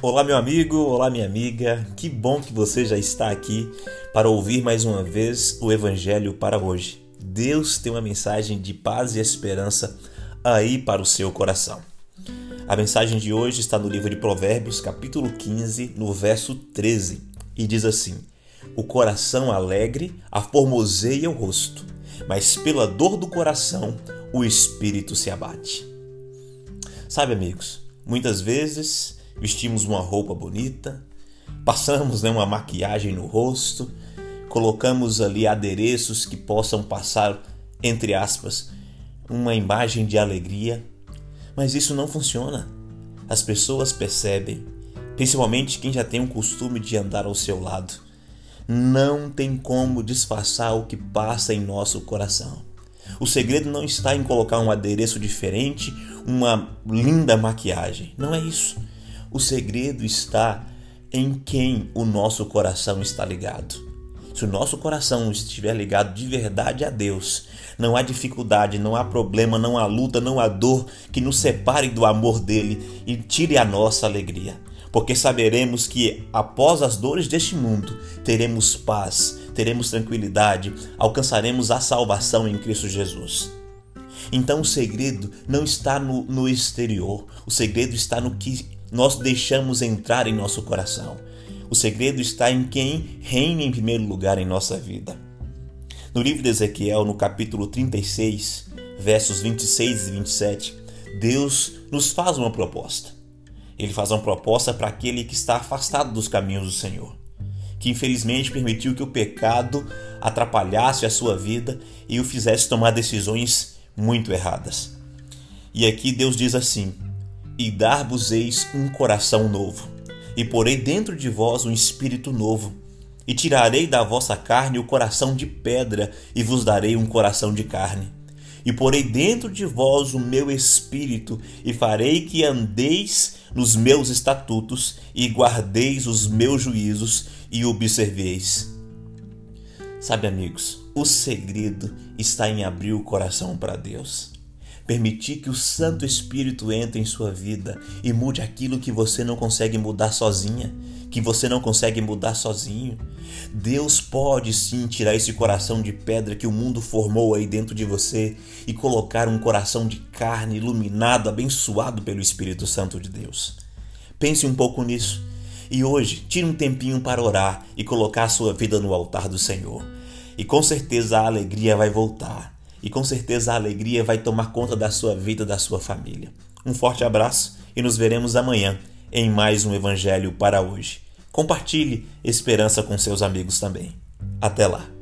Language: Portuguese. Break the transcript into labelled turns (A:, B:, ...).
A: Olá, meu amigo, olá, minha amiga. Que bom que você já está aqui para ouvir mais uma vez o Evangelho para hoje. Deus tem uma mensagem de paz e esperança aí para o seu coração. A mensagem de hoje está no livro de Provérbios, capítulo 15, no verso 13, e diz assim: O coração alegre aformoseia o rosto, mas pela dor do coração o espírito se abate. Sabe, amigos, muitas vezes vestimos uma roupa bonita, passamos né, uma maquiagem no rosto, colocamos ali adereços que possam passar, entre aspas, uma imagem de alegria, mas isso não funciona. As pessoas percebem, principalmente quem já tem o costume de andar ao seu lado. Não tem como disfarçar o que passa em nosso coração. O segredo não está em colocar um adereço diferente, uma linda maquiagem. Não é isso. O segredo está em quem o nosso coração está ligado. Se o nosso coração estiver ligado de verdade a Deus, não há dificuldade, não há problema, não há luta, não há dor que nos separe do amor dele e tire a nossa alegria. Porque saberemos que após as dores deste mundo teremos paz, teremos tranquilidade, alcançaremos a salvação em Cristo Jesus. Então o segredo não está no, no exterior, o segredo está no que nós deixamos entrar em nosso coração. O segredo está em quem reina em primeiro lugar em nossa vida. No livro de Ezequiel, no capítulo 36, versos 26 e 27, Deus nos faz uma proposta. Ele faz uma proposta para aquele que está afastado dos caminhos do Senhor, que infelizmente permitiu que o pecado atrapalhasse a sua vida e o fizesse tomar decisões muito erradas. E aqui Deus diz assim: e dar-vos-eis um coração novo, e porei dentro de vós um espírito novo, e tirarei da vossa carne o coração de pedra, e vos darei um coração de carne. E porei dentro de vós o meu espírito, e farei que andeis nos meus estatutos, e guardeis os meus juízos, e observeis. Sabe, amigos, o segredo está em abrir o coração para Deus permitir que o Santo Espírito entre em sua vida e mude aquilo que você não consegue mudar sozinha, que você não consegue mudar sozinho. Deus pode sim tirar esse coração de pedra que o mundo formou aí dentro de você e colocar um coração de carne iluminado, abençoado pelo Espírito Santo de Deus. Pense um pouco nisso. E hoje, tire um tempinho para orar e colocar a sua vida no altar do Senhor. E com certeza a alegria vai voltar e com certeza a alegria vai tomar conta da sua vida, da sua família. Um forte abraço e nos veremos amanhã em mais um Evangelho para hoje. Compartilhe esperança com seus amigos também. Até lá!